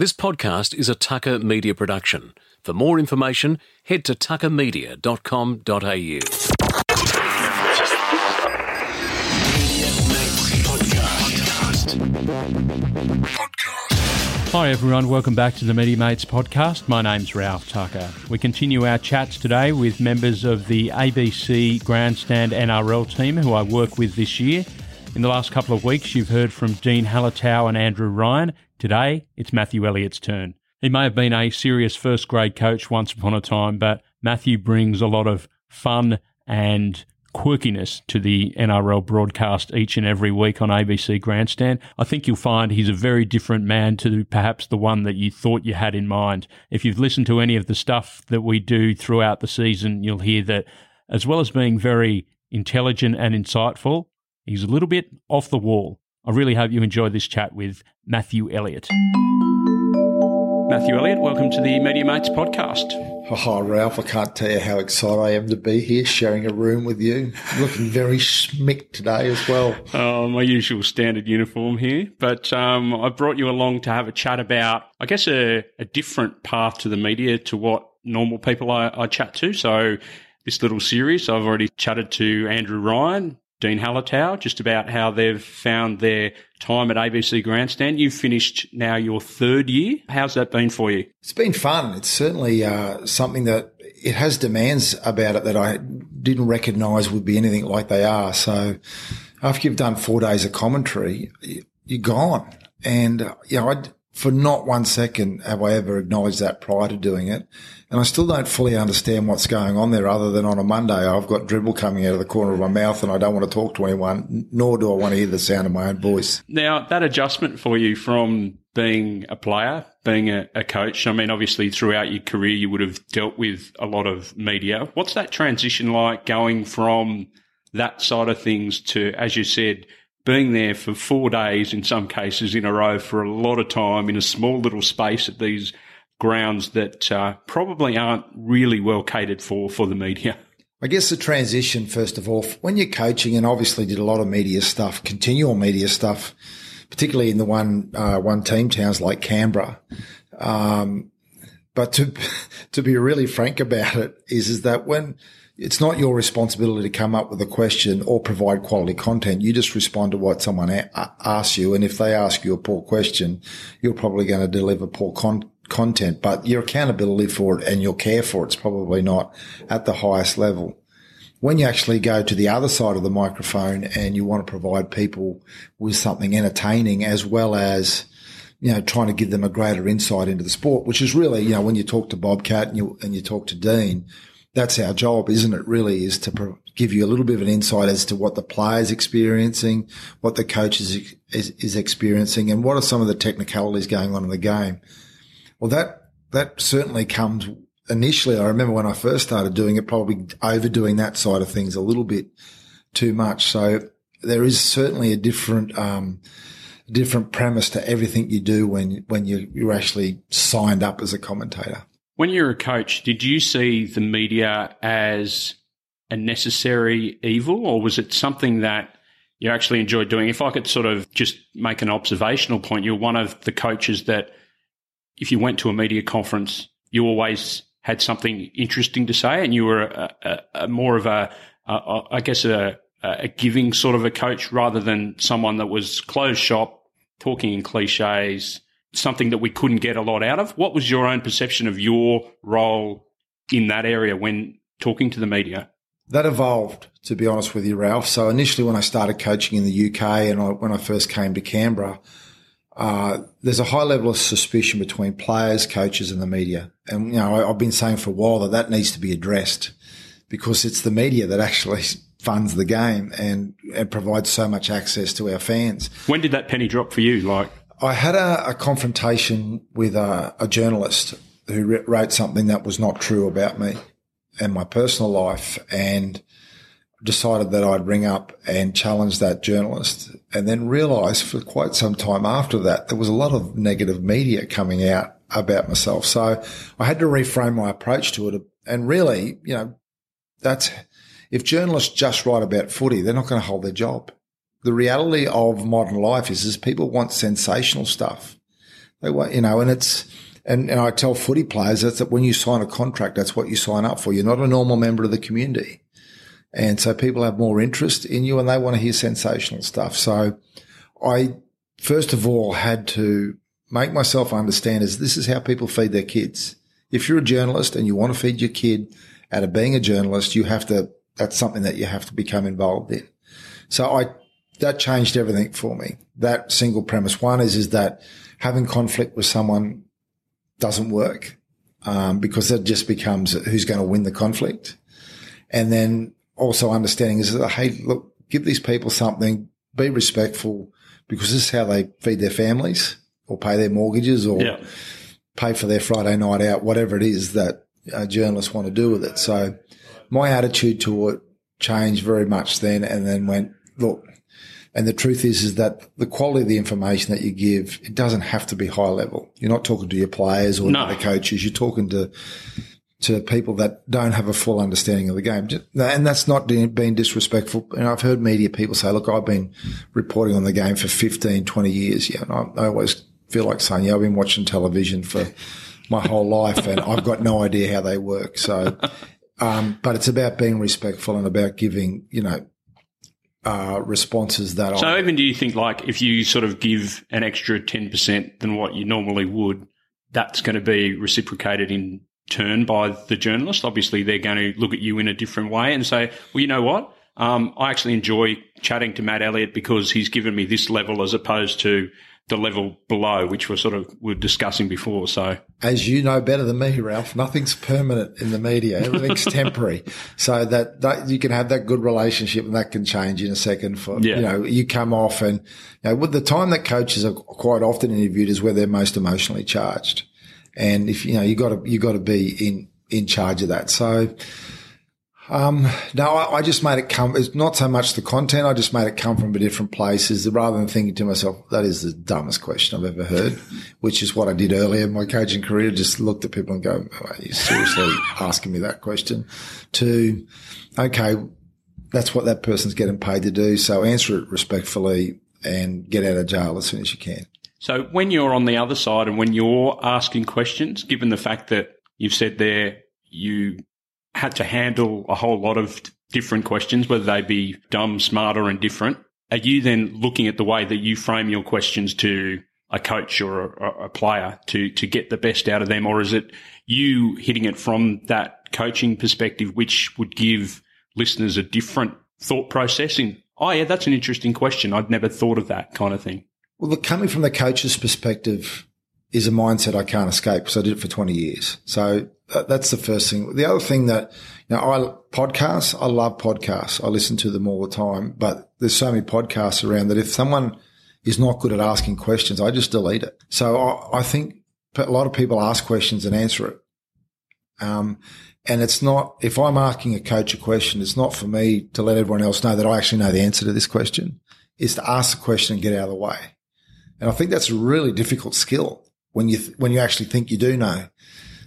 This podcast is a Tucker Media production. For more information, head to tuckermedia.com.au. Hi everyone, welcome back to the Media Mates podcast. My name's Ralph Tucker. We continue our chats today with members of the ABC Grandstand NRL team who I work with this year. In the last couple of weeks, you've heard from Dean Halatau and Andrew Ryan. Today, it's Matthew Elliott's turn. He may have been a serious first grade coach once upon a time, but Matthew brings a lot of fun and quirkiness to the NRL broadcast each and every week on ABC Grandstand. I think you'll find he's a very different man to perhaps the one that you thought you had in mind. If you've listened to any of the stuff that we do throughout the season, you'll hear that as well as being very intelligent and insightful, he's a little bit off the wall. I really hope you enjoy this chat with Matthew Elliott. Matthew Elliott, welcome to the Media Mates podcast. Oh, Ralph, I can't tell you how excited I am to be here sharing a room with you. Looking very schmick today as well. Oh, my usual standard uniform here. But um, I brought you along to have a chat about, I guess, a, a different path to the media to what normal people I, I chat to. So this little series, I've already chatted to Andrew Ryan, Dean Halatau, just about how they've found their time at ABC Grandstand. You've finished now your third year. How's that been for you? It's been fun. It's certainly uh, something that it has demands about it that I didn't recognise would be anything like they are. So after you've done four days of commentary, you're gone. And, uh, you know, I'd, for not one second have I ever acknowledged that prior to doing it. And I still don't fully understand what's going on there other than on a Monday, I've got dribble coming out of the corner of my mouth and I don't want to talk to anyone, nor do I want to hear the sound of my own voice. Now, that adjustment for you from being a player, being a, a coach, I mean, obviously throughout your career, you would have dealt with a lot of media. What's that transition like going from that side of things to, as you said, being there for four days in some cases in a row for a lot of time in a small little space at these grounds that uh, probably aren't really well catered for for the media. I guess the transition, first of all, when you're coaching and obviously did a lot of media stuff, continual media stuff, particularly in the one, uh, one team towns like Canberra. Um, but to, to be really frank about it is, is that when it's not your responsibility to come up with a question or provide quality content. You just respond to what someone a- asks you. And if they ask you a poor question, you're probably going to deliver poor con- content, but your accountability for it and your care for it's probably not at the highest level. When you actually go to the other side of the microphone and you want to provide people with something entertaining as well as you know, trying to give them a greater insight into the sport, which is really, you know, when you talk to Bobcat and you, and you talk to Dean, that's our job, isn't it? Really is to give you a little bit of an insight as to what the player's experiencing, what the coach is, is, is experiencing and what are some of the technicalities going on in the game. Well, that, that certainly comes initially. I remember when I first started doing it, probably overdoing that side of things a little bit too much. So there is certainly a different, um, different premise to everything you do when, when you, you're actually signed up as a commentator. When you were a coach, did you see the media as a necessary evil or was it something that you actually enjoyed doing? If I could sort of just make an observational point, you're one of the coaches that if you went to a media conference, you always had something interesting to say and you were a, a, a more of a, I guess, a, a giving sort of a coach rather than someone that was closed shop, talking in cliches, something that we couldn't get a lot out of. What was your own perception of your role in that area when talking to the media? That evolved, to be honest with you, Ralph. So initially, when I started coaching in the UK and I, when I first came to Canberra, uh, there's a high level of suspicion between players, coaches, and the media. And you know, I, I've been saying for a while that that needs to be addressed because it's the media that actually funds the game and, and provides so much access to our fans. When did that penny drop for you? Like, I had a, a confrontation with a, a journalist who re- wrote something that was not true about me and my personal life and decided that I'd ring up and challenge that journalist and then realized for quite some time after that, there was a lot of negative media coming out about myself. So I had to reframe my approach to it. And really, you know, that's if journalists just write about footy, they're not going to hold their job the reality of modern life is, is people want sensational stuff. They want, you know, and it's, and, and I tell footy players that when you sign a contract, that's what you sign up for. You're not a normal member of the community. And so people have more interest in you and they want to hear sensational stuff. So I, first of all, had to make myself understand is this is how people feed their kids. If you're a journalist and you want to feed your kid out of being a journalist, you have to, that's something that you have to become involved in. So I, that changed everything for me. That single premise. One is, is that having conflict with someone doesn't work, um, because it just becomes who's going to win the conflict. And then also understanding is that, hey, look, give these people something, be respectful because this is how they feed their families or pay their mortgages or yeah. pay for their Friday night out, whatever it is that uh, journalists want to do with it. So my attitude to it changed very much then and then went, look, and the truth is, is that the quality of the information that you give, it doesn't have to be high level. You're not talking to your players or no. the coaches. You're talking to, to people that don't have a full understanding of the game. And that's not being disrespectful. And I've heard media people say, look, I've been reporting on the game for 15, 20 years. Yeah. And I, I always feel like saying, yeah, I've been watching television for my whole life and I've got no idea how they work. So, um, but it's about being respectful and about giving, you know, uh, responses that so even do you think like if you sort of give an extra 10% than what you normally would that's going to be reciprocated in turn by the journalist? Obviously they're going to look at you in a different way and say well you know what? Um, I actually enjoy chatting to Matt Elliott because he's given me this level as opposed to the level below, which we're sort of were discussing before. So, as you know better than me, Ralph, nothing's permanent in the media. Everything's temporary. So that, that you can have that good relationship and that can change in a second. For yeah. you know, you come off and you know, with the time that coaches are quite often interviewed is where they're most emotionally charged, and if you know you got to you got to be in in charge of that. So um, no, I, I, just made it come. It's not so much the content. I just made it come from a different places rather than thinking to myself, that is the dumbest question I've ever heard, which is what I did earlier in my coaching career. Just looked at people and go, are you seriously asking me that question? To, okay, that's what that person's getting paid to do. So answer it respectfully and get out of jail as soon as you can. So when you're on the other side and when you're asking questions, given the fact that you've said there you had to handle a whole lot of different questions, whether they be dumb, smart, or indifferent. Are you then looking at the way that you frame your questions to a coach or a, a, player to to get the best out of them, or is it you hitting it from that coaching perspective, which would give listeners a different thought process? In oh yeah, that's an interesting question. I'd never thought of that kind of thing. Well, coming from the coach's perspective is a mindset I can't escape because I did it for twenty years. So that's the first thing. The other thing that, you know, I podcasts, I love podcasts. I listen to them all the time, but there's so many podcasts around that if someone is not good at asking questions, I just delete it. So I, I think a lot of people ask questions and answer it. Um, and it's not, if I'm asking a coach a question, it's not for me to let everyone else know that I actually know the answer to this question. It's to ask the question and get out of the way. And I think that's a really difficult skill when you, th- when you actually think you do know.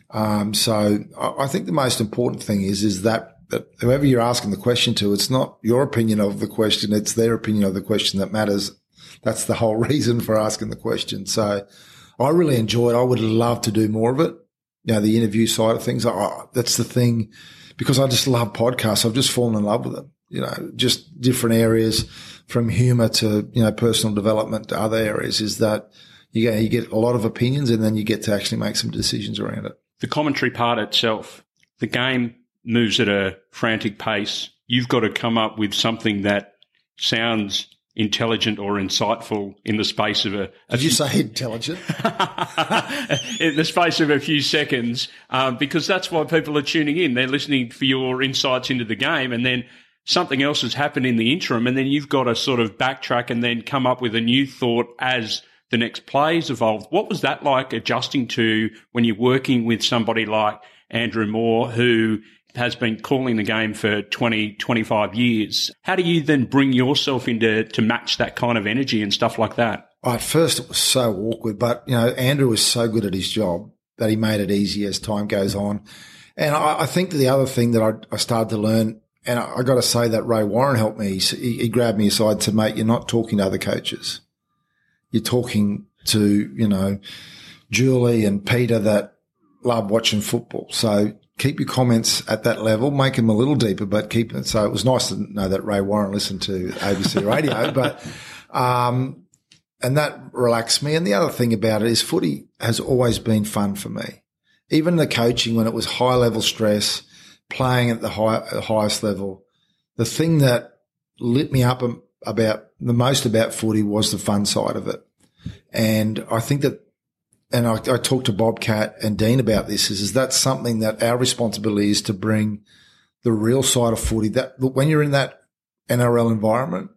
Um, so I, think the most important thing is, is that, that whoever you're asking the question to, it's not your opinion of the question. It's their opinion of the question that matters. That's the whole reason for asking the question. So I really enjoy it. I would love to do more of it. You know, the interview side of things. I, that's the thing because I just love podcasts. I've just fallen in love with them. You know, just different areas from humor to, you know, personal development to other areas is that you get, you get a lot of opinions and then you get to actually make some decisions around it the commentary part itself, the game moves at a frantic pace. You've got to come up with something that sounds intelligent or insightful in the space of a. a Did you say intelligent? in the space of a few seconds, um, because that's why people are tuning in. They're listening for your insights into the game, and then something else has happened in the interim, and then you've got to sort of backtrack and then come up with a new thought as the next plays evolved. What was that like adjusting to when you're working with somebody like Andrew Moore, who has been calling the game for 20, 25 years? How do you then bring yourself into to match that kind of energy and stuff like that? At first, it was so awkward, but you know, Andrew was so good at his job that he made it easy as time goes on. And I, I think the other thing that I, I started to learn, and I, I got to say that Ray Warren helped me. He, he grabbed me aside to mate, you're not talking to other coaches you're talking to, you know, Julie and Peter that love watching football. So keep your comments at that level, make them a little deeper, but keep it. So it was nice to know that Ray Warren listened to ABC radio, but, um, and that relaxed me. And the other thing about it is footy has always been fun for me. Even the coaching when it was high level stress, playing at the high, highest level, the thing that lit me up about the most about footy was the fun side of it. And I think that and I, I talked to Bobcat and Dean about this is, is that something that our responsibility is to bring the real side of footy that when you're in that NRL environment,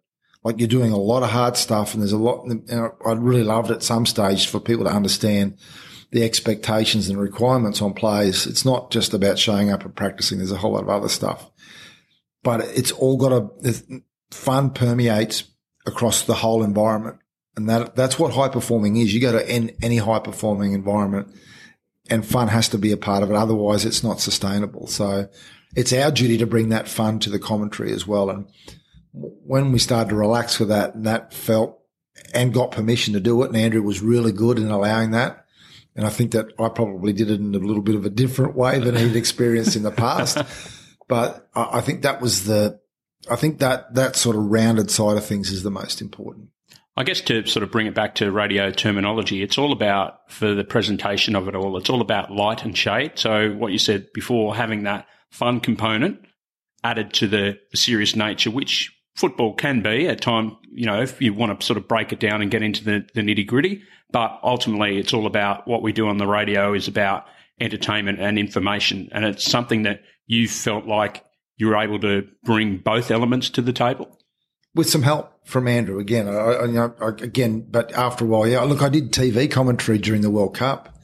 like you're doing a lot of hard stuff and there's a lot, and I'd really loved at some stage for people to understand the expectations and requirements on players. It's not just about showing up and practicing. There's a whole lot of other stuff, but it's all got to, fun permeates across the whole environment. And that, that's what high performing is. You go to any, any high performing environment and fun has to be a part of it. Otherwise it's not sustainable. So it's our duty to bring that fun to the commentary as well. And when we started to relax with that and that felt and got permission to do it and Andrew was really good in allowing that. And I think that I probably did it in a little bit of a different way than he'd experienced in the past. But I think that was the, I think that that sort of rounded side of things is the most important. I guess to sort of bring it back to radio terminology, it's all about for the presentation of it all. It's all about light and shade. So what you said before, having that fun component added to the serious nature, which football can be at time, you know, if you want to sort of break it down and get into the, the nitty gritty. But ultimately, it's all about what we do on the radio is about entertainment and information. And it's something that you felt like you were able to bring both elements to the table with some help from Andrew again. I, I, you know, I, again, but after a while, yeah. Look, I did TV commentary during the World Cup,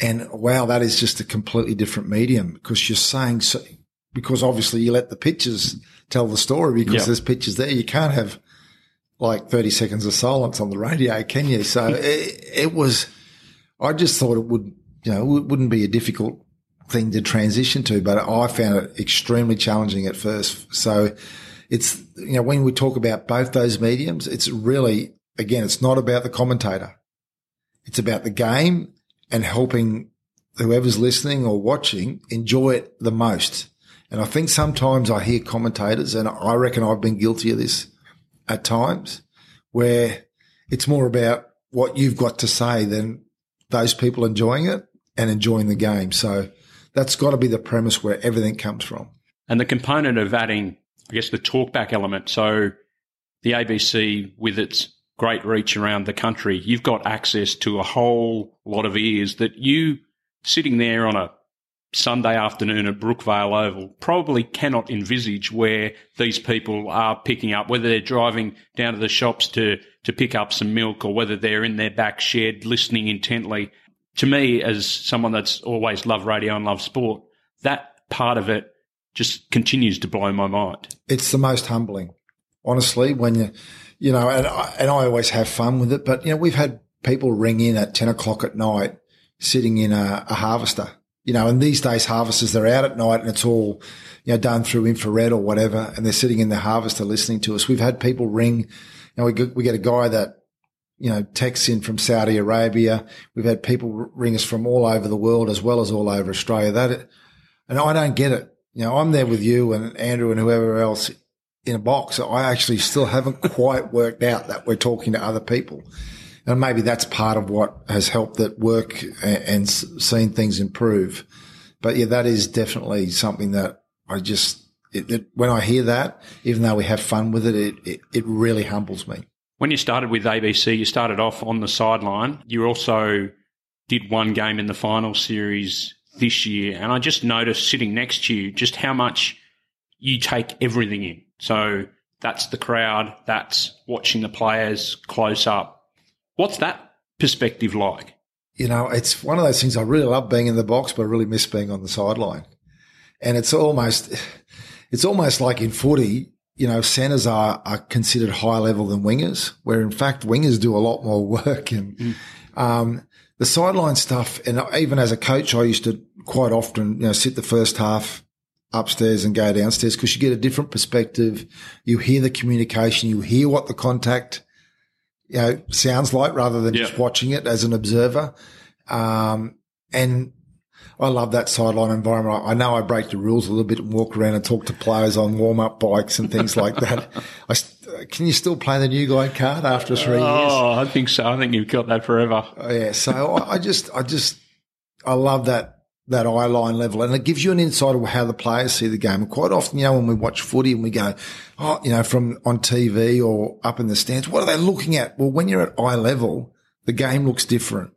and wow, that is just a completely different medium because you're saying so. Because obviously, you let the pictures tell the story because yep. there's pictures there. You can't have like 30 seconds of silence on the radio, can you? So it, it was. I just thought it would, you know, it wouldn't be a difficult thing to transition to, but I found it extremely challenging at first. So it's, you know, when we talk about both those mediums, it's really, again, it's not about the commentator. It's about the game and helping whoever's listening or watching enjoy it the most. And I think sometimes I hear commentators, and I reckon I've been guilty of this at times, where it's more about what you've got to say than those people enjoying it and enjoying the game. So that's got to be the premise where everything comes from. And the component of adding I guess, the talkback element. So the ABC, with its great reach around the country, you've got access to a whole lot of ears that you sitting there on a Sunday afternoon at Brookvale Oval probably cannot envisage where these people are picking up, whether they're driving down to the shops to, to pick up some milk or whether they're in their back shed listening intently. To me, as someone that's always loved radio and loved sport, that part of it just continues to blow my mind. It's the most humbling, honestly, when you, you know, and I, and I always have fun with it, but you know, we've had people ring in at 10 o'clock at night sitting in a, a harvester, you know, and these days harvesters, they're out at night and it's all, you know, done through infrared or whatever. And they're sitting in the harvester listening to us. We've had people ring, you know, we we get a guy that, you know, texts in from Saudi Arabia. We've had people ring us from all over the world as well as all over Australia. That, and I don't get it you know, I'm there with you and Andrew and whoever else in a box. I actually still haven't quite worked out that we're talking to other people. And maybe that's part of what has helped that work and, seen things improve. But yeah, that is definitely something that I just, it, it, when I hear that, even though we have fun with it, it, it, it really humbles me. When you started with ABC, you started off on the sideline. You also did one game in the final series this year, and I just noticed sitting next to you just how much you take everything in. So that's the crowd, that's watching the players close up. What's that perspective like? You know, it's one of those things I really love being in the box, but I really miss being on the sideline. And it's almost, it's almost like in footy, you know, centers are, are considered higher level than wingers, where in fact wingers do a lot more work. And, mm. um, the sideline stuff, and even as a coach, I used to quite often, you know, sit the first half upstairs and go downstairs because you get a different perspective. You hear the communication, you hear what the contact, you know, sounds like rather than just watching it as an observer. Um, and I love that sideline environment. I know I break the rules a little bit and walk around and talk to players on warm up bikes and things like that. I, uh, can you still play the new guy card after three oh, years? Oh, I think so. I think you've got that forever. Oh, yeah. So I, I just, I just, I love that that eye line level and it gives you an insight of how the players see the game. And quite often, you know, when we watch footy and we go, oh, you know, from on TV or up in the stands, what are they looking at? Well, when you're at eye level, the game looks different.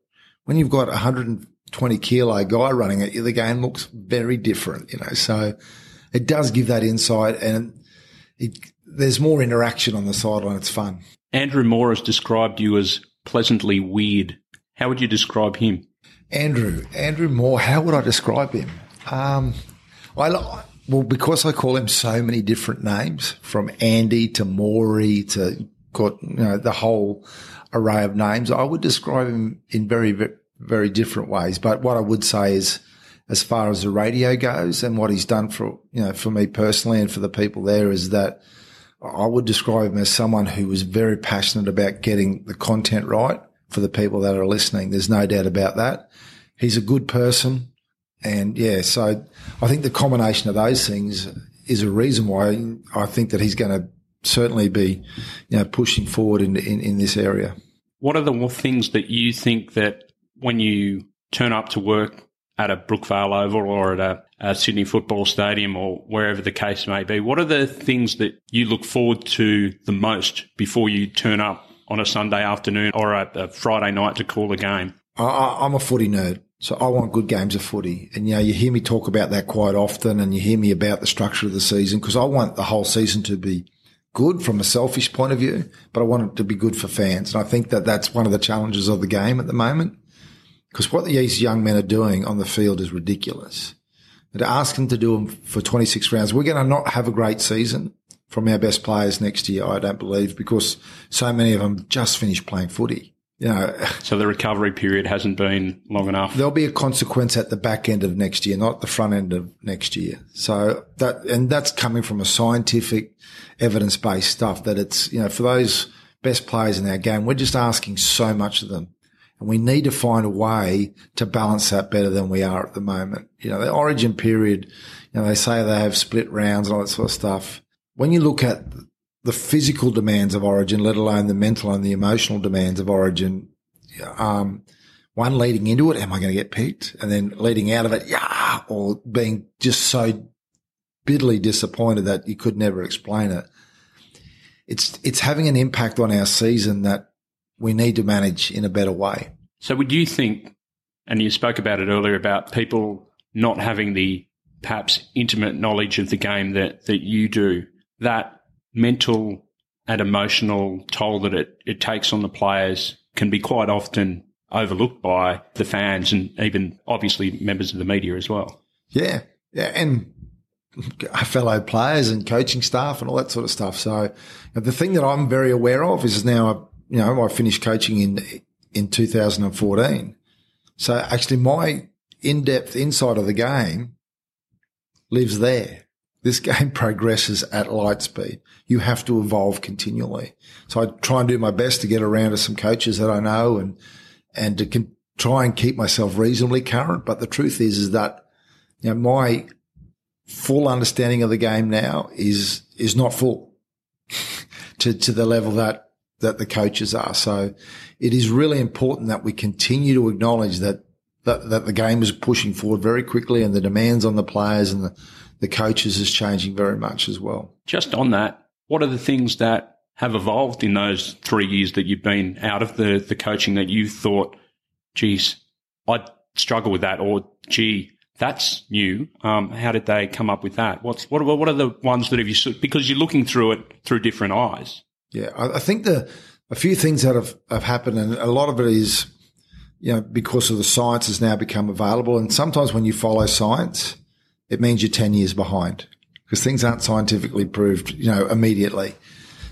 When you've got 100 20 kilo guy running at you—the game looks very different, you know. So it does give that insight and it, there's more interaction on the sideline. It's fun. Andrew Moore has described you as pleasantly weird. How would you describe him? Andrew, Andrew Moore, how would I describe him? Um, I well, because I call him so many different names, from Andy to Maury to got you know, the whole array of names. I would describe him in very, very different ways. But what I would say is, as far as the radio goes, and what he's done for you know for me personally and for the people there, is that I would describe him as someone who was very passionate about getting the content right for the people that are listening. There's no doubt about that. He's a good person. And yeah, so I think the combination of those things is a reason why I think that he's going to certainly be, you know, pushing forward in, in, in this area. What are the things that you think that when you turn up to work at a Brookvale Oval or at a, a, Sydney Football Stadium or wherever the case may be, what are the things that you look forward to the most before you turn up on a Sunday afternoon or a, a Friday night to call a game? I, I'm a footy nerd. So I want good games of footy. And, you know, you hear me talk about that quite often and you hear me about the structure of the season because I want the whole season to be good from a selfish point of view, but I want it to be good for fans. And I think that that's one of the challenges of the game at the moment because what these young men are doing on the field is ridiculous. And to ask them to do them for 26 rounds, we're going to not have a great season from our best players next year, I don't believe, because so many of them just finished playing footy. You know, so the recovery period hasn't been long enough. There'll be a consequence at the back end of next year, not the front end of next year. So that, and that's coming from a scientific, evidence based stuff that it's, you know, for those best players in our game, we're just asking so much of them. And we need to find a way to balance that better than we are at the moment. You know, the origin period, you know, they say they have split rounds and all that sort of stuff when you look at the physical demands of Origin, let alone the mental and the emotional demands of Origin, um, one leading into it, am I going to get picked? And then leading out of it, yeah, or being just so bitterly disappointed that you could never explain it. It's, it's having an impact on our season that we need to manage in a better way. So would you think, and you spoke about it earlier about people not having the perhaps intimate knowledge of the game that, that you do, that mental and emotional toll that it, it takes on the players can be quite often overlooked by the fans and even obviously members of the media as well. Yeah. Yeah. And fellow players and coaching staff and all that sort of stuff. So the thing that I'm very aware of is now, you know, I finished coaching in, in 2014. So actually my in-depth insight of the game lives there. This game progresses at light speed. You have to evolve continually. So I try and do my best to get around to some coaches that I know and, and to con- try and keep myself reasonably current. But the truth is, is that, you know, my full understanding of the game now is, is not full to, to the level that, that the coaches are. So it is really important that we continue to acknowledge that, that, that the game is pushing forward very quickly and the demands on the players and the, the coaches is changing very much as well. Just on that, what are the things that have evolved in those three years that you've been out of the, the coaching that you thought, geez, I'd struggle with that, or gee, that's new. Um, how did they come up with that? What's what? What are the ones that have you because you're looking through it through different eyes? Yeah, I, I think the a few things that have have happened, and a lot of it is, you know, because of the science has now become available, and sometimes when you follow science, it means you're 10 years behind because things aren't scientifically proved, you know, immediately.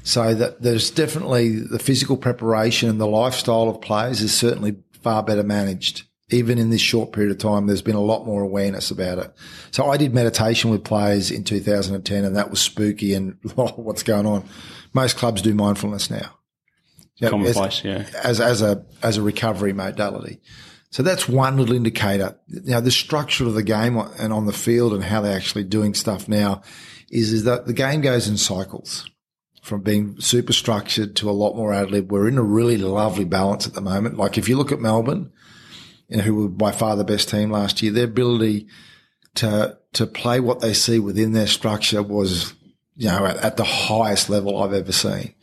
So that there's definitely the physical preparation and the lifestyle of players is certainly far better managed. Even in this short period of time, there's been a lot more awareness about it. So I did meditation with players in 2010 and that was spooky and oh, what's going on. Most clubs do mindfulness now. Commonplace, yeah. As, as a, as a recovery modality. So that's one little indicator. Now, the structure of the game and on the field and how they're actually doing stuff now is, is that the game goes in cycles from being super structured to a lot more ad lib. We're in a really lovely balance at the moment. Like if you look at Melbourne, you know, who were by far the best team last year, their ability to, to play what they see within their structure was, you know, at, at the highest level I've ever seen.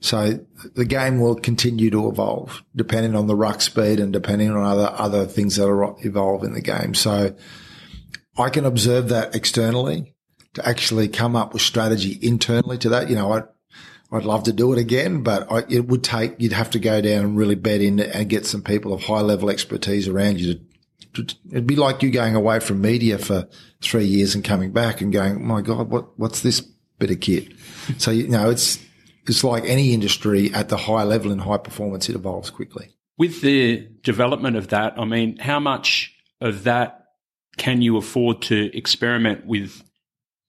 So the game will continue to evolve depending on the ruck speed and depending on other, other things that are evolve in the game. So I can observe that externally to actually come up with strategy internally to that. You know, I, I'd love to do it again, but I, it would take, you'd have to go down and really bet in and get some people of high level expertise around you to, to, it'd be like you going away from media for three years and coming back and going, my God, what, what's this bit of kit? so, you know, it's, it's like any industry at the high level in high performance, it evolves quickly. With the development of that, I mean, how much of that can you afford to experiment with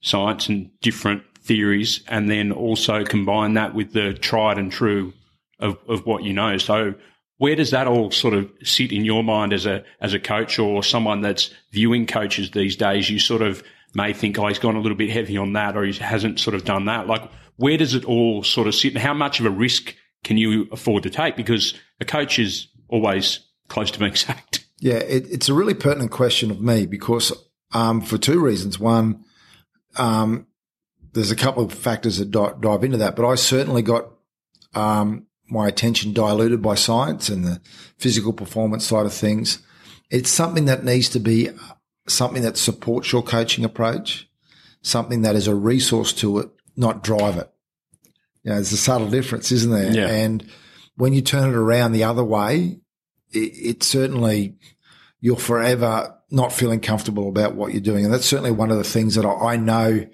science and different theories and then also combine that with the tried and true of, of what you know? So where does that all sort of sit in your mind as a as a coach or someone that's viewing coaches these days? You sort of may think, oh, he's gone a little bit heavy on that, or he hasn't sort of done that. Like, where does it all sort of sit and how much of a risk can you afford to take? Because a coach is always close to being sacked. Yeah, it, it's a really pertinent question of me because um, for two reasons. One, um, there's a couple of factors that dive into that, but I certainly got um, my attention diluted by science and the physical performance side of things. It's something that needs to be something that supports your coaching approach, something that is a resource to it, not drive it. You know, there's a subtle difference, isn't there? Yeah. And when you turn it around the other way, it, it certainly you're forever not feeling comfortable about what you're doing. And that's certainly one of the things that I, I know, you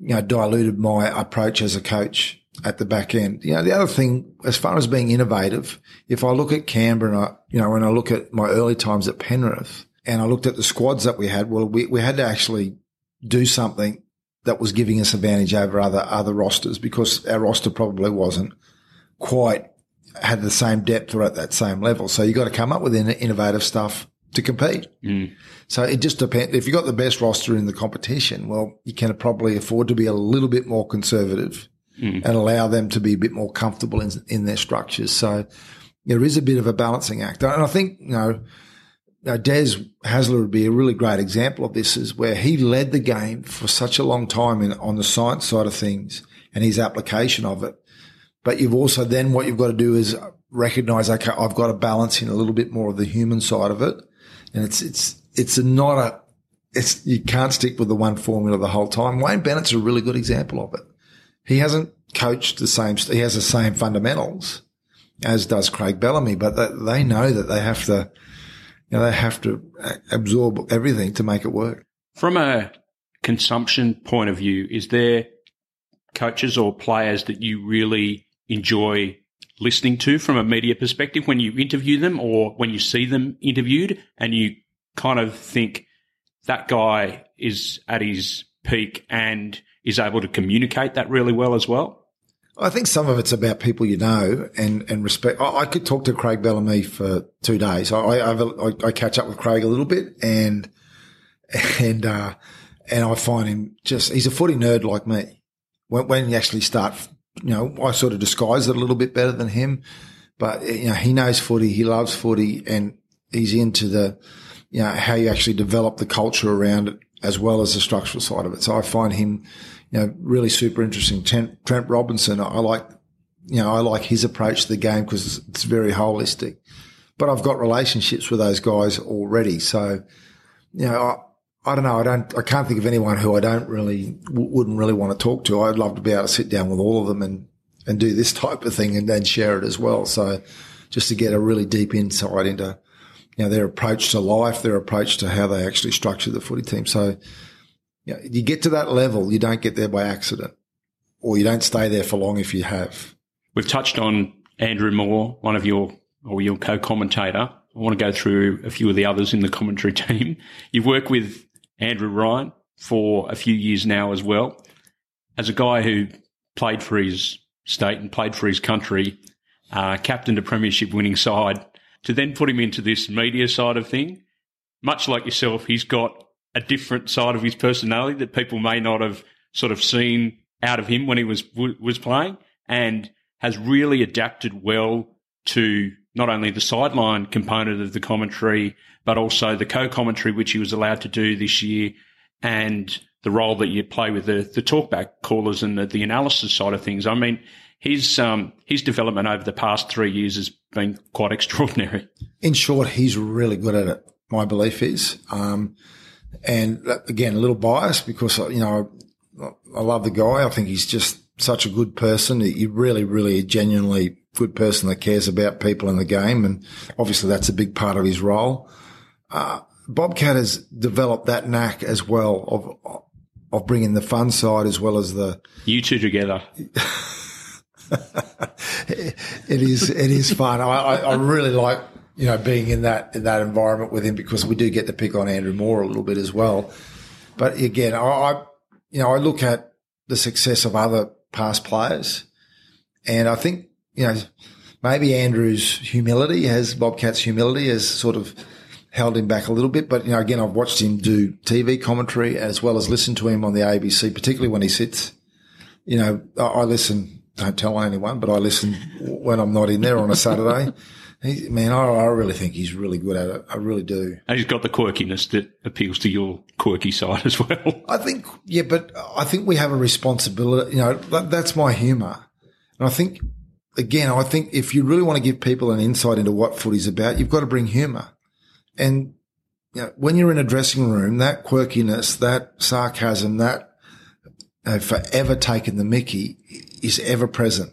know, diluted my approach as a coach at the back end. You know, the other thing, as far as being innovative, if I look at Canberra and I, you know, when I look at my early times at Penrith and I looked at the squads that we had, well, we, we had to actually do something that was giving us advantage over other other rosters because our roster probably wasn't quite had the same depth or at that same level. So you got to come up with innovative stuff to compete. Mm. So it just depends. If you got the best roster in the competition, well, you can probably afford to be a little bit more conservative mm. and allow them to be a bit more comfortable in, in their structures. So there is a bit of a balancing act. And I think, you know, now, Des Hasler would be a really great example of this is where he led the game for such a long time in, on the science side of things and his application of it. But you've also then what you've got to do is recognize, okay, I've got to balance in a little bit more of the human side of it. And it's, it's, it's not a, it's, you can't stick with the one formula the whole time. Wayne Bennett's a really good example of it. He hasn't coached the same, he has the same fundamentals as does Craig Bellamy, but they know that they have to, you know, they have to absorb everything to make it work. From a consumption point of view, is there coaches or players that you really enjoy listening to from a media perspective when you interview them or when you see them interviewed and you kind of think that guy is at his peak and is able to communicate that really well as well? I think some of it's about people you know and, and respect. I, I could talk to Craig Bellamy for two days. I, I, I, catch up with Craig a little bit and, and, uh, and I find him just, he's a footy nerd like me. When, when you actually start, you know, I sort of disguise it a little bit better than him, but you know, he knows footy. He loves footy and he's into the, you know, how you actually develop the culture around it as well as the structural side of it. So I find him, you know, really super interesting. Trent, Trent Robinson, I like, you know, I like his approach to the game because it's very holistic. But I've got relationships with those guys already. So, you know, I, I don't know. I don't, I can't think of anyone who I don't really, wouldn't really want to talk to. I'd love to be able to sit down with all of them and, and do this type of thing and then share it as well. So just to get a really deep insight into, you know, their approach to life, their approach to how they actually structure the footy team. So, you, know, you get to that level, you don't get there by accident, or you don't stay there for long if you have. We've touched on Andrew Moore, one of your or your co-commentator. I want to go through a few of the others in the commentary team. You've worked with Andrew Ryan for a few years now as well. As a guy who played for his state and played for his country, uh, captained a premiership winning side, to then put him into this media side of thing, much like yourself, he's got a different side of his personality that people may not have sort of seen out of him when he was was playing, and has really adapted well to not only the sideline component of the commentary, but also the co-commentary, which he was allowed to do this year, and the role that you play with the, the talkback callers and the, the analysis side of things. I mean, his um, his development over the past three years has been quite extraordinary. In short, he's really good at it. My belief is, um, and again, a little biased because you know I, I love the guy. I think he's just such a good person. He really, really a genuinely good person that cares about people in the game, and obviously that's a big part of his role. Uh, Bobcat has developed that knack as well of of bringing the fun side as well as the you two together. it is it is fun. I, I, really like you know being in that in that environment with him because we do get to pick on Andrew Moore a little bit as well. But again, I, I you know I look at the success of other past players, and I think you know maybe Andrew's humility has Bobcat's humility has sort of held him back a little bit. But, you know, again, I've watched him do TV commentary as well as listen to him on the ABC, particularly when he sits. You know, I, I listen, don't tell anyone, but I listen when I'm not in there on a Saturday. He, man, I, I, really think he's really good at it. I really do. And he's got the quirkiness that appeals to your quirky side as well. I think, yeah, but I think we have a responsibility. You know, that, that's my humour. And I think, again, I think if you really want to give people an insight into what footy's about, you've got to bring humour. And you know, when you're in a dressing room, that quirkiness, that sarcasm, that uh, forever taking the mickey is ever present.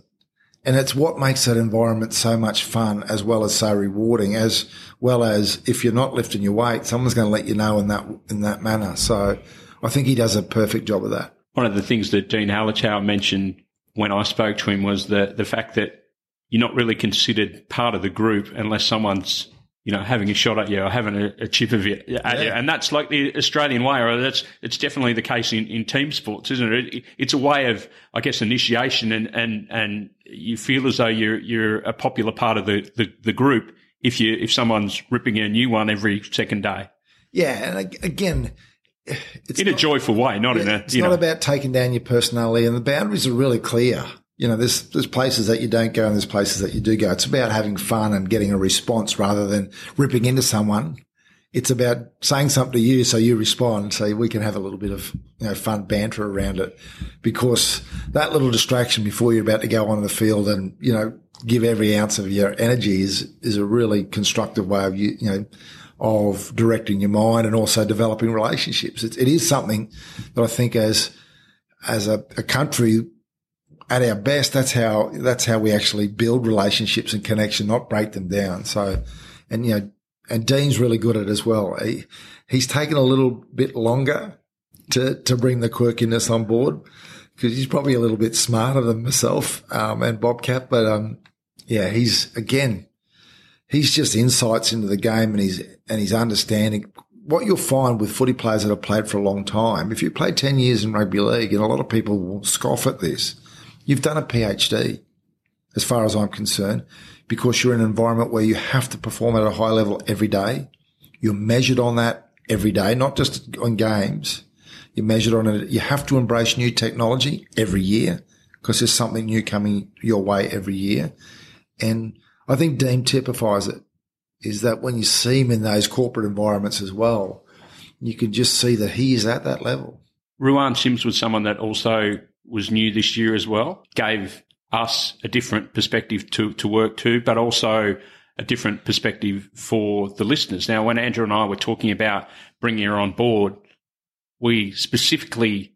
And it's what makes that environment so much fun as well as so rewarding, as well as if you're not lifting your weight, someone's going to let you know in that, in that manner. So I think he does a perfect job of that. One of the things that Dean Halatau mentioned when I spoke to him was the, the fact that you're not really considered part of the group unless someone's you know, having a shot at you or having a, a chip of it at yeah. you. And that's like the Australian way, or that's, it's definitely the case in, in team sports, isn't it? it? It's a way of, I guess, initiation and, and, and you feel as though you're, you're a popular part of the, the, the group if you, if someone's ripping a new one every second day. Yeah. And again, it's in not, a joyful way, not in a, it's not know. about taking down your personality and the boundaries are really clear you know, there's there's places that you don't go and there's places that you do go. It's about having fun and getting a response rather than ripping into someone. It's about saying something to you so you respond, so we can have a little bit of you know fun banter around it. Because that little distraction before you're about to go on the field and you know give every ounce of your energy is is a really constructive way of you you know of directing your mind and also developing relationships. It, it is something that I think as as a, a country at our best, that's how, that's how we actually build relationships and connection, not break them down. So, and, you know, and Dean's really good at it as well. He, he's taken a little bit longer to, to bring the quirkiness on board because he's probably a little bit smarter than myself, um, and Bobcat. But, um, yeah, he's again, he's just insights into the game and he's, and he's understanding what you'll find with footy players that have played for a long time. If you play 10 years in rugby league and a lot of people will scoff at this, You've done a PhD, as far as I'm concerned, because you're in an environment where you have to perform at a high level every day. You're measured on that every day, not just on games. You're measured on it. You have to embrace new technology every year because there's something new coming your way every year. And I think Dean typifies it is that when you see him in those corporate environments as well, you can just see that he is at that level. Ruan Sims was someone that also was new this year as well, gave us a different perspective to, to work to, but also a different perspective for the listeners. Now, when Andrew and I were talking about bringing her on board, we specifically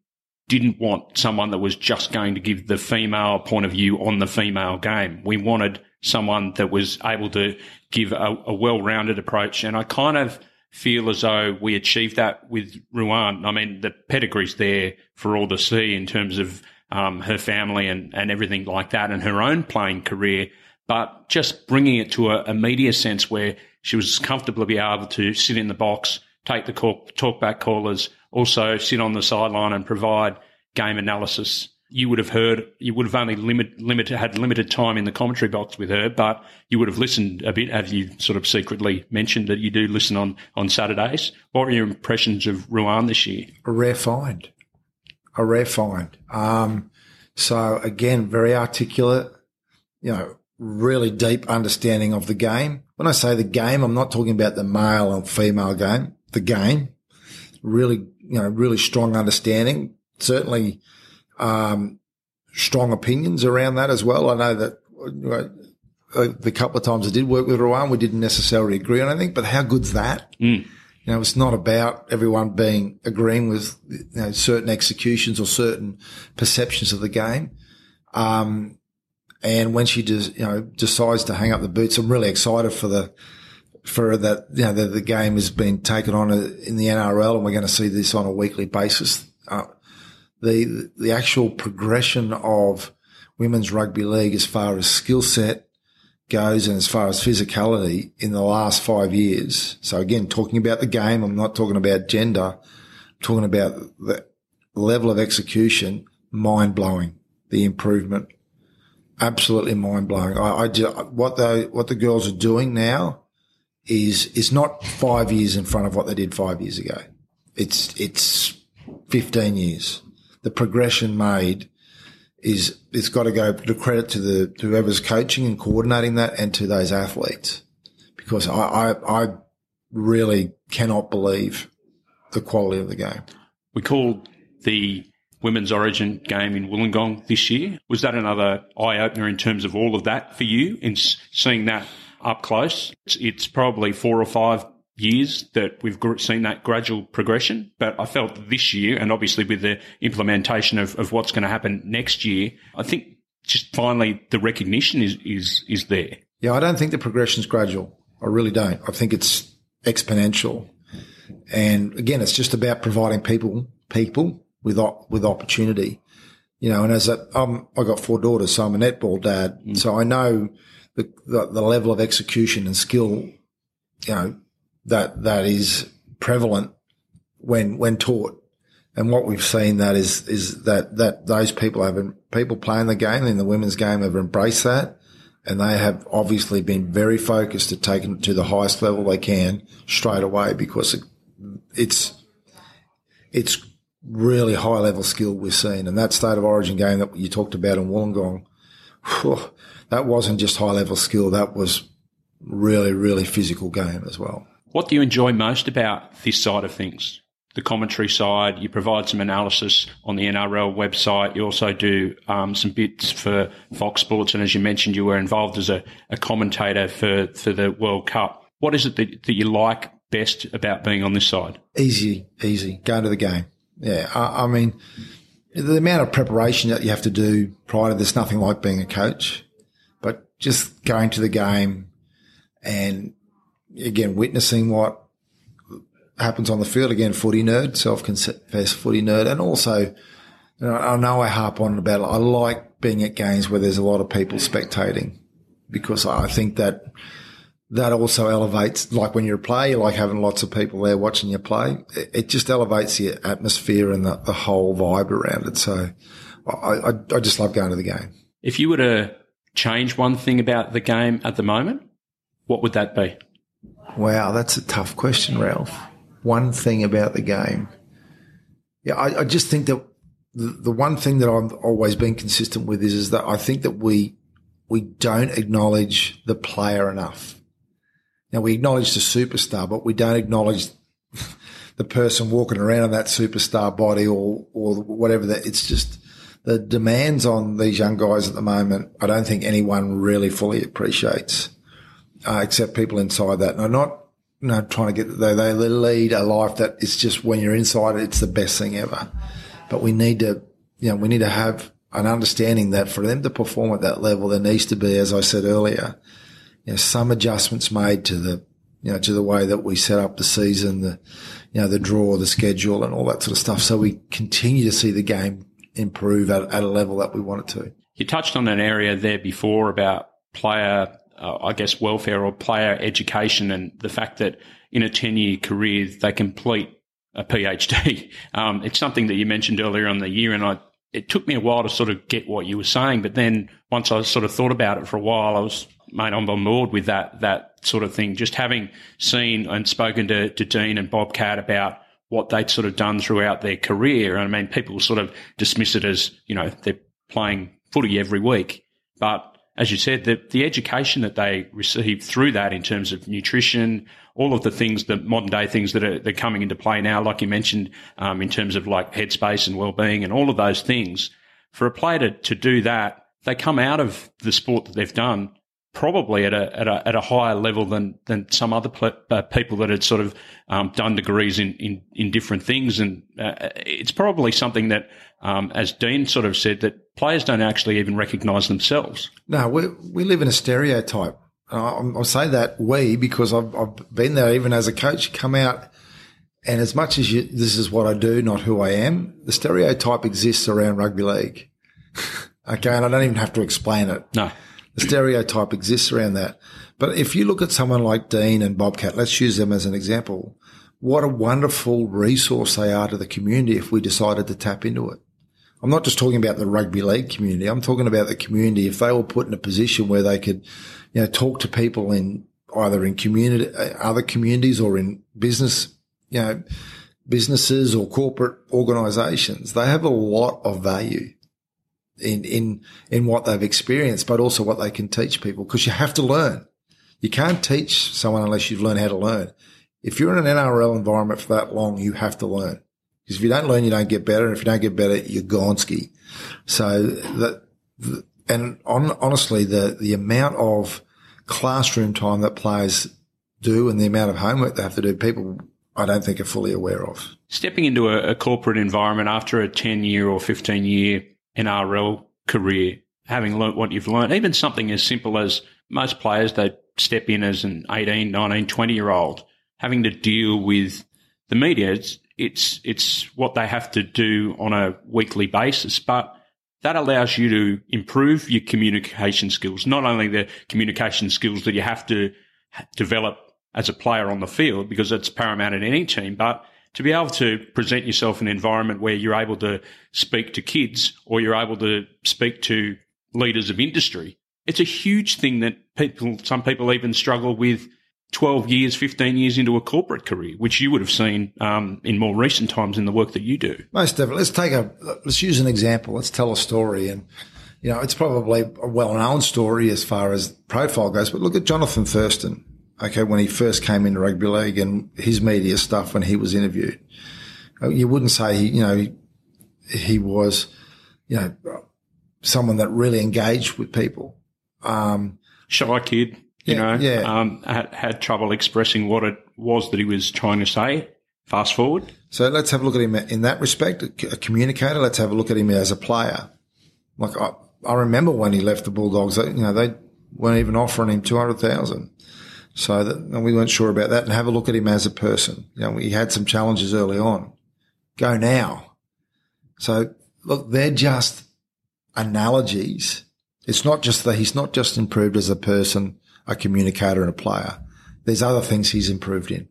didn't want someone that was just going to give the female point of view on the female game. We wanted someone that was able to give a, a well-rounded approach. And I kind of feel as though we achieved that with Ruan. I mean, the pedigree's there for all to see in terms of um, her family and, and everything like that and her own playing career. But just bringing it to a, a media sense where she was comfortable to be able to sit in the box, take the call, talkback callers, also sit on the sideline and provide game analysis you would have heard, you would have only limit, limited, had limited time in the commentary box with her, but you would have listened a bit, as you sort of secretly mentioned that you do listen on, on Saturdays. What were your impressions of Ruan this year? A rare find. A rare find. Um, so again, very articulate, you know, really deep understanding of the game. When I say the game, I'm not talking about the male or female game, the game. Really, you know, really strong understanding. Certainly, um, strong opinions around that as well. I know that you know, uh, the couple of times I did work with Ruan, we didn't necessarily agree on anything, but how good's that? Mm. You know, it's not about everyone being agreeing with you know, certain executions or certain perceptions of the game. Um, and when she does, you know, decides to hang up the boots, I'm really excited for the, for that, you know, the, the game has been taken on in the NRL and we're going to see this on a weekly basis. Uh, the, the actual progression of women's rugby league as far as skill set goes and as far as physicality in the last five years. So again, talking about the game, I'm not talking about gender, I'm talking about the level of execution, mind blowing, the improvement. Absolutely mind blowing. I, I just, what the, what the girls are doing now is, is not five years in front of what they did five years ago. It's, it's 15 years. The progression made is it's got to go to credit to the to whoever's coaching and coordinating that and to those athletes because I, I, I really cannot believe the quality of the game. We called the women's origin game in Wollongong this year. Was that another eye opener in terms of all of that for you in seeing that up close? It's, it's probably four or five years that we've seen that gradual progression. But I felt this year, and obviously with the implementation of, of what's going to happen next year, I think just finally the recognition is, is, is there. Yeah, I don't think the progression is gradual. I really don't. I think it's exponential. And again, it's just about providing people, people with, with opportunity, you know, and as a, um, I got four daughters, so I'm a netball dad. Mm. So I know the, the, the level of execution and skill, you know, that that is prevalent when when taught. And what we've seen that is is that that those people have people playing the game in the women's game have embraced that, and they have obviously been very focused to taking it to the highest level they can straight away because it, it's it's really high level skill we've seen. And that state of origin game that you talked about in Wollongong, whew, that wasn't just high level skill. That was really, really physical game as well. What do you enjoy most about this side of things? The commentary side, you provide some analysis on the NRL website. You also do um, some bits for Fox Sports. And as you mentioned, you were involved as a, a commentator for, for the World Cup. What is it that, that you like best about being on this side? Easy, easy. Go to the game. Yeah. I, I mean, the amount of preparation that you have to do prior to this, nothing like being a coach, but just going to the game and again, witnessing what happens on the field. Again, footy nerd, self-confessed footy nerd. And also, you know, I know I harp on about it. I like being at games where there's a lot of people spectating because I think that that also elevates, like when you're a player, you like having lots of people there watching you play. It, just elevates the atmosphere and the, the whole vibe around it. So I, I, I just love going to the game. If you were to change one thing about the game at the moment, what would that be? Wow, that's a tough question, Ralph. One thing about the game. Yeah, I, I just think that the, the, one thing that I've always been consistent with is, is that I think that we, we don't acknowledge the player enough. Now we acknowledge the superstar, but we don't acknowledge the person walking around in that superstar body or, or whatever that it's just the demands on these young guys at the moment. I don't think anyone really fully appreciates uh, except people inside that. I'm not, you know, trying to get, they, they lead a life that is just when you're inside it, it's the best thing ever. But we need to, you know, we need to have an understanding that for them to perform at that level, there needs to be, as I said earlier, you know, some adjustments made to the, you know, to the way that we set up the season, the, you know, the draw, the schedule and all that sort of stuff. So we continue to see the game improve at, at a level that we want it to. You touched on an area there before about player uh, I guess, welfare or player education and the fact that in a 10 year career, they complete a PhD. Um, it's something that you mentioned earlier on the year, and I it took me a while to sort of get what you were saying, but then once I sort of thought about it for a while, I was made on board with that that sort of thing. Just having seen and spoken to, to Dean and Bobcat about what they'd sort of done throughout their career. And I mean, people sort of dismiss it as, you know, they're playing footy every week. But as you said, the, the education that they receive through that in terms of nutrition, all of the things, the modern day things that are they're coming into play now, like you mentioned, um, in terms of like headspace and well-being and all of those things. For a player to, to do that, they come out of the sport that they've done probably at a, at a, at a higher level than, than some other pl- uh, people that had sort of um, done degrees in, in, in different things. And uh, it's probably something that, um, as Dean sort of said, that players don't actually even recognise themselves. No, we, we live in a stereotype. I'll say that we because I've, I've been there even as a coach, come out and as much as you, this is what I do, not who I am, the stereotype exists around rugby league. okay. And I don't even have to explain it. No. The stereotype exists around that. But if you look at someone like Dean and Bobcat, let's use them as an example. What a wonderful resource they are to the community if we decided to tap into it. I'm not just talking about the rugby league community. I'm talking about the community. If they were put in a position where they could, you know, talk to people in either in community, uh, other communities or in business, you know, businesses or corporate organizations, they have a lot of value in, in, in what they've experienced, but also what they can teach people because you have to learn. You can't teach someone unless you've learned how to learn. If you're in an NRL environment for that long, you have to learn because if you don't learn, you don't get better. And if you don't get better, you're gonski. So that, and on, honestly, the, the amount of classroom time that players do and the amount of homework they have to do, people I don't think are fully aware of. Stepping into a, a corporate environment after a 10 year or 15 year NRL career, having learnt what you've learned, even something as simple as most players, they step in as an 18, 19, 20 year old, having to deal with the media. It's, it's, it's what they have to do on a weekly basis, but that allows you to improve your communication skills, not only the communication skills that you have to develop as a player on the field, because it's paramount in any team, but to be able to present yourself in an environment where you're able to speak to kids or you're able to speak to leaders of industry, it's a huge thing that people, some people even struggle with 12 years, 15 years into a corporate career, which you would have seen um, in more recent times in the work that you do. Most definitely. Let's take a, let's use an example. Let's tell a story. And, you know, it's probably a well known story as far as profile goes, but look at Jonathan Thurston okay, when he first came into rugby league and his media stuff when he was interviewed. Uh, you wouldn't say he, you know, he, he was, you know, someone that really engaged with people. Um, Shy kid, you Yeah, know, yeah. um, had, had trouble expressing what it was that he was trying to say. Fast forward. so let's have a look at him in that respect, a communicator. Let's have a look at him as a player. Like I, I remember when he left the Bulldogs, they, you know, they weren't even offering him 200,000. So that, and we weren't sure about that and have a look at him as a person. You know, he had some challenges early on. Go now. So look, they're just analogies. It's not just that he's not just improved as a person, a communicator and a player. There's other things he's improved in.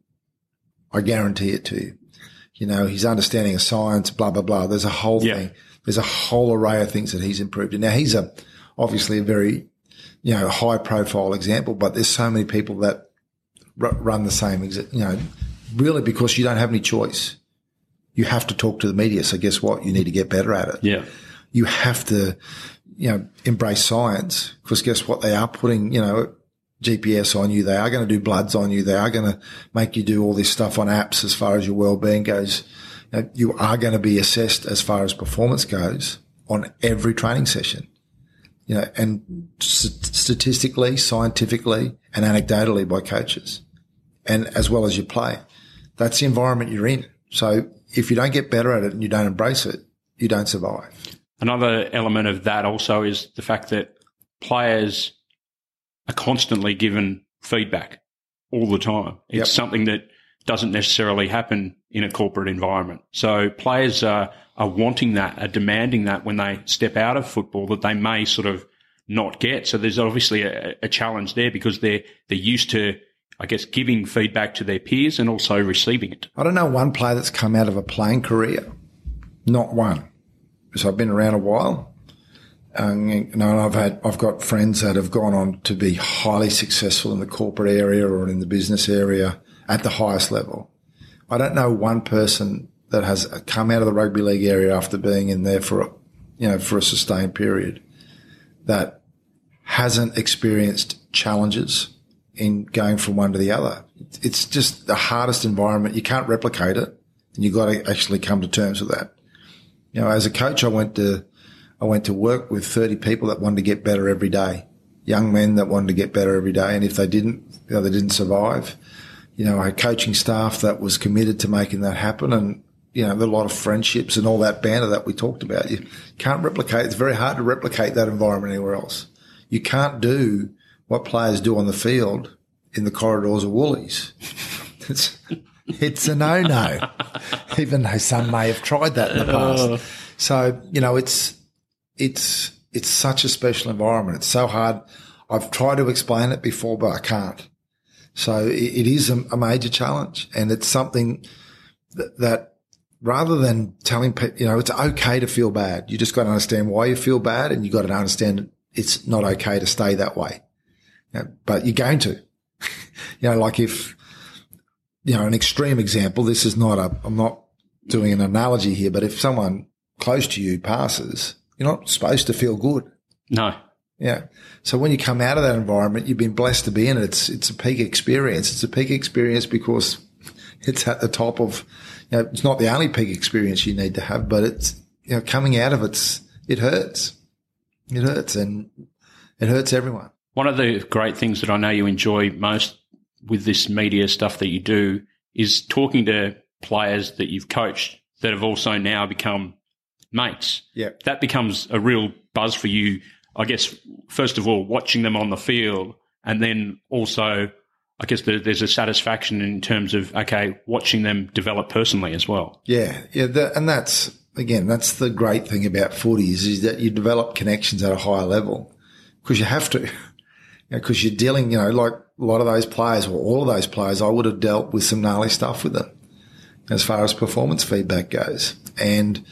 I guarantee it to you. You know, his understanding of science, blah, blah, blah. There's a whole Yeah. thing. There's a whole array of things that he's improved in. Now he's a, obviously a very, you know, high profile example, but there's so many people that r- run the same, exa- you know, really because you don't have any choice. You have to talk to the media. So guess what? You need to get better at it Yeah. you have to, you know, embrace science because guess what? They are putting, you know, GPS on you. They are going to do bloods on you. They are going to make you do all this stuff on apps as far as your well-being goes. You, you are going to be assessed as far as performance goes on every training session. You know, and st- statistically, scientifically, and anecdotally by coaches, and as well as your play. That's the environment you're in. So if you don't get better at it and you don't embrace it, you don't survive. Another element of that also is the fact that players are constantly given feedback all the time. It's Yep. something that doesn't necessarily happen in a corporate environment. So players are, are wanting that, are demanding that when they step out of football that they may sort of not get. So there's obviously a, a challenge there because they're, they're used to, I guess, giving feedback to their peers and also receiving it. I don't know one player that's come out of a playing career. Not one. so I've been around a while. Um, you know, I've had, I've got friends that have gone on to be highly successful in the corporate area or in the business area at the highest level. I don't know one person that has come out of the rugby league area after being in there for, a, you know, for a sustained period that hasn't experienced challenges in going from one to the other. It's just the hardest environment. You can't replicate it and you've got to actually come to terms with that. You know, as a coach, I went to, I went to work with 30 people that wanted to get better every day. Young men that wanted to get better every day. And if they didn't, you know, they didn't survive. You know, I had coaching staff that was committed to making that happen and, you know, a lot of friendships and all that banter that we talked about. You can't replicate. It's very hard to replicate that environment anywhere else. You can't do what players do on the field in the corridors of Woolies. It's, it's a no no, even though some may have tried that in the past. Oh. So, you know, it's, it's, it's such a special environment. It's so hard. I've tried to explain it before, but I can't. So it, it is a, a, major challenge and it's something that, that rather than telling people, you know, it's okay to feel bad. You just got to understand why you feel bad and you got to understand it's not okay to stay that way. You know, but you're going to, you know, like if, you know, an extreme example, this is not a, I'm not doing an analogy here, but if someone close to you passes, you're not supposed to feel good. No. Yeah. So when you come out of that environment, you've been blessed to be in it. It's, it's a peak experience. It's a peak experience because it's at the top of, you know, it's not the only peak experience you need to have, but it's, you know, coming out of it's, it hurts. It hurts and it hurts everyone. One of the great things that I know you enjoy most with this media stuff that you do is talking to players that you've coached that have also now become mates. Yeah. That becomes a real buzz for you. I guess, first of all, watching them on the field and then also, I guess there's a satisfaction in terms of, okay, watching them develop personally as well. Yeah. Yeah. The, and that's, again, that's the great thing about footies is that you develop connections at a higher level because you have to, because you know, you're dealing, you know, like a lot of those players or all of those players, I would have dealt with some gnarly stuff with them as far as performance feedback goes. And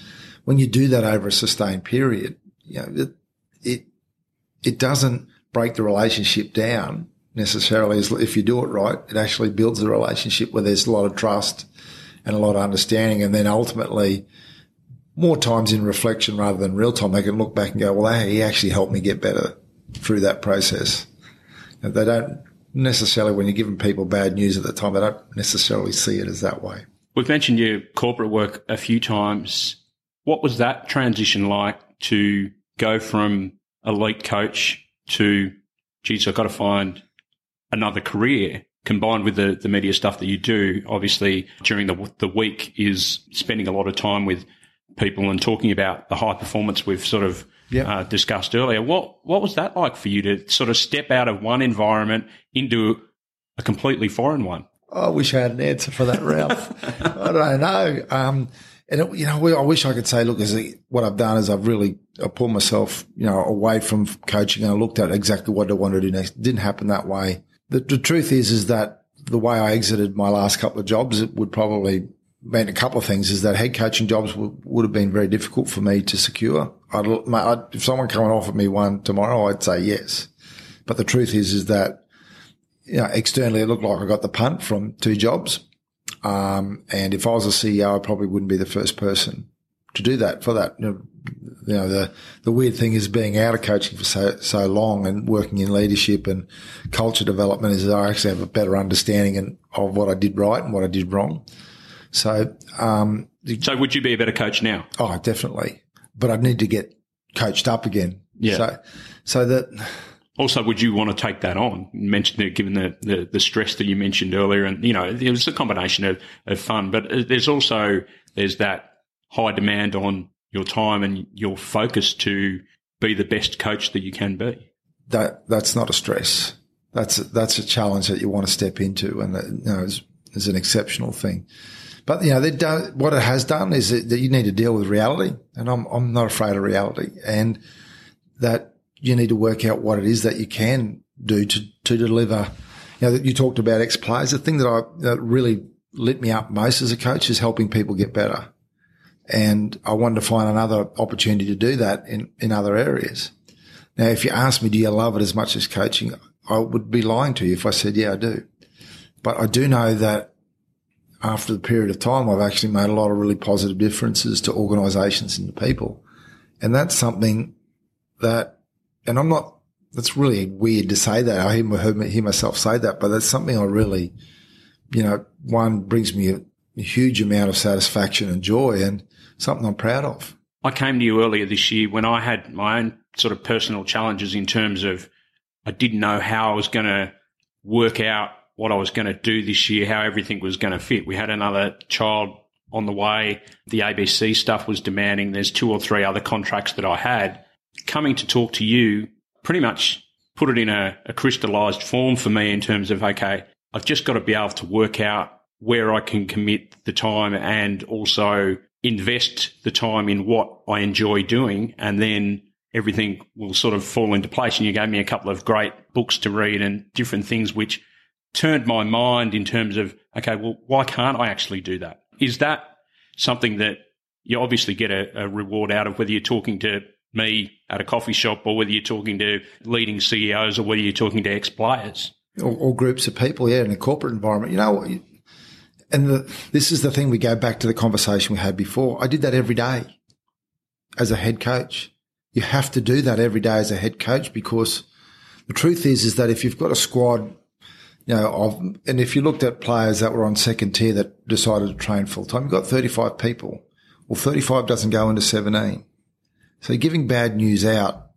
when you do that over a sustained period, you know, it, it, it doesn't break the relationship down necessarily if you do it right. It actually builds the relationship where there's a lot of trust and a lot of understanding. And then ultimately, more times in reflection rather than real time, they can look back and go, well, hey, he actually helped me get better through that process. They don't necessarily, when you're giving people bad news at the time, they don't necessarily see it as that way. We've mentioned your corporate work a few times. What was that transition like to go from elite coach to, geez, I've got to find another career combined with the, the media stuff that you do? Obviously, during the, the week is spending a lot of time with people and talking about the high performance we've sort of yep. uh, discussed earlier. What what was that like for you to sort of step out of one environment into a completely foreign one? I wish I had an answer for that, Ralph. I don't know. Um, and it, you know, I wish I could say, look, what I've done is I've really I pulled myself, you know, away from coaching and I looked at exactly what I wanted to do next. It didn't happen that way. The, the truth is, is that the way I exited my last couple of jobs, it would probably meant a couple of things is that head coaching jobs would, would have been very difficult for me to secure. I'd, I'd, if someone came and offered me one tomorrow, I'd say yes. But the truth is, is that, you know, externally it looked like I got the punt from two jobs. Um, and if I was a CEO, I probably wouldn't be the first person to do that for that. You know, the, the weird thing is being out of coaching for so, so long and working in leadership and culture development is that I actually have a better understanding of what I did right and what I did wrong. So, um, so would you be a better coach now? Oh, definitely. But I'd need to get coached up again. Yeah. So, so that. Also, would you want to take that on? Mentioned it, given the, the, the, stress that you mentioned earlier, and you know, it was a combination of, of fun, but there's also there's that high demand on your time and your focus to be the best coach that you can be. That that's not a stress. That's that's a challenge that you want to step into, and you know, is is an exceptional thing. But you know, done, what it has done is that you need to deal with reality, and I'm I'm not afraid of reality, and that you need to work out what it is that you can do to to deliver. You know, that you talked about ex players. The thing that I that really lit me up most as a coach is helping people get better, And I wanted to find another opportunity to do that in, in other areas. Now, if you ask me, do you love it as much as coaching? I would be lying to you if I said, yeah, I do. But I do know that after the period of time, I've actually made a lot of really positive differences to organizations and to people. And that's something that, and I'm not, that's really weird to say that. I hear, hear myself say that, but that's something I really, you know, one brings me a, a huge amount of satisfaction and joy and something I'm proud of. I came to you earlier this year when I had my own sort of personal challenges in terms of I didn't know how I was going to work out what I was going to do this year, how everything was going to fit. We had another child on the way. The ABC stuff was demanding. There's two or three other contracts that I had. Coming to talk to you pretty much put it in a, a crystallized form for me in terms of, okay, I've just got to be able to work out where I can commit the time and also invest the time in what I enjoy doing. And then everything will sort of fall into place. And you gave me a couple of great books to read and different things which turned my mind in terms of, okay, well, why can't I actually do that? Is that something that you obviously get a, a reward out of, whether you're talking to me at a coffee shop or whether you're talking to leading CEOs or whether you're talking to ex players? Or, or, groups of people, yeah, in a corporate environment. You know, and the, this is the thing we go back to the conversation we had before. I did that every day as a head coach. You have to do that every day as a head coach because the truth is, is that if you've got a squad, you know, of, and if you looked at players that were on second tier that decided to train full time, you've got 35 people. Well, 35 doesn't go into 17. So giving bad news out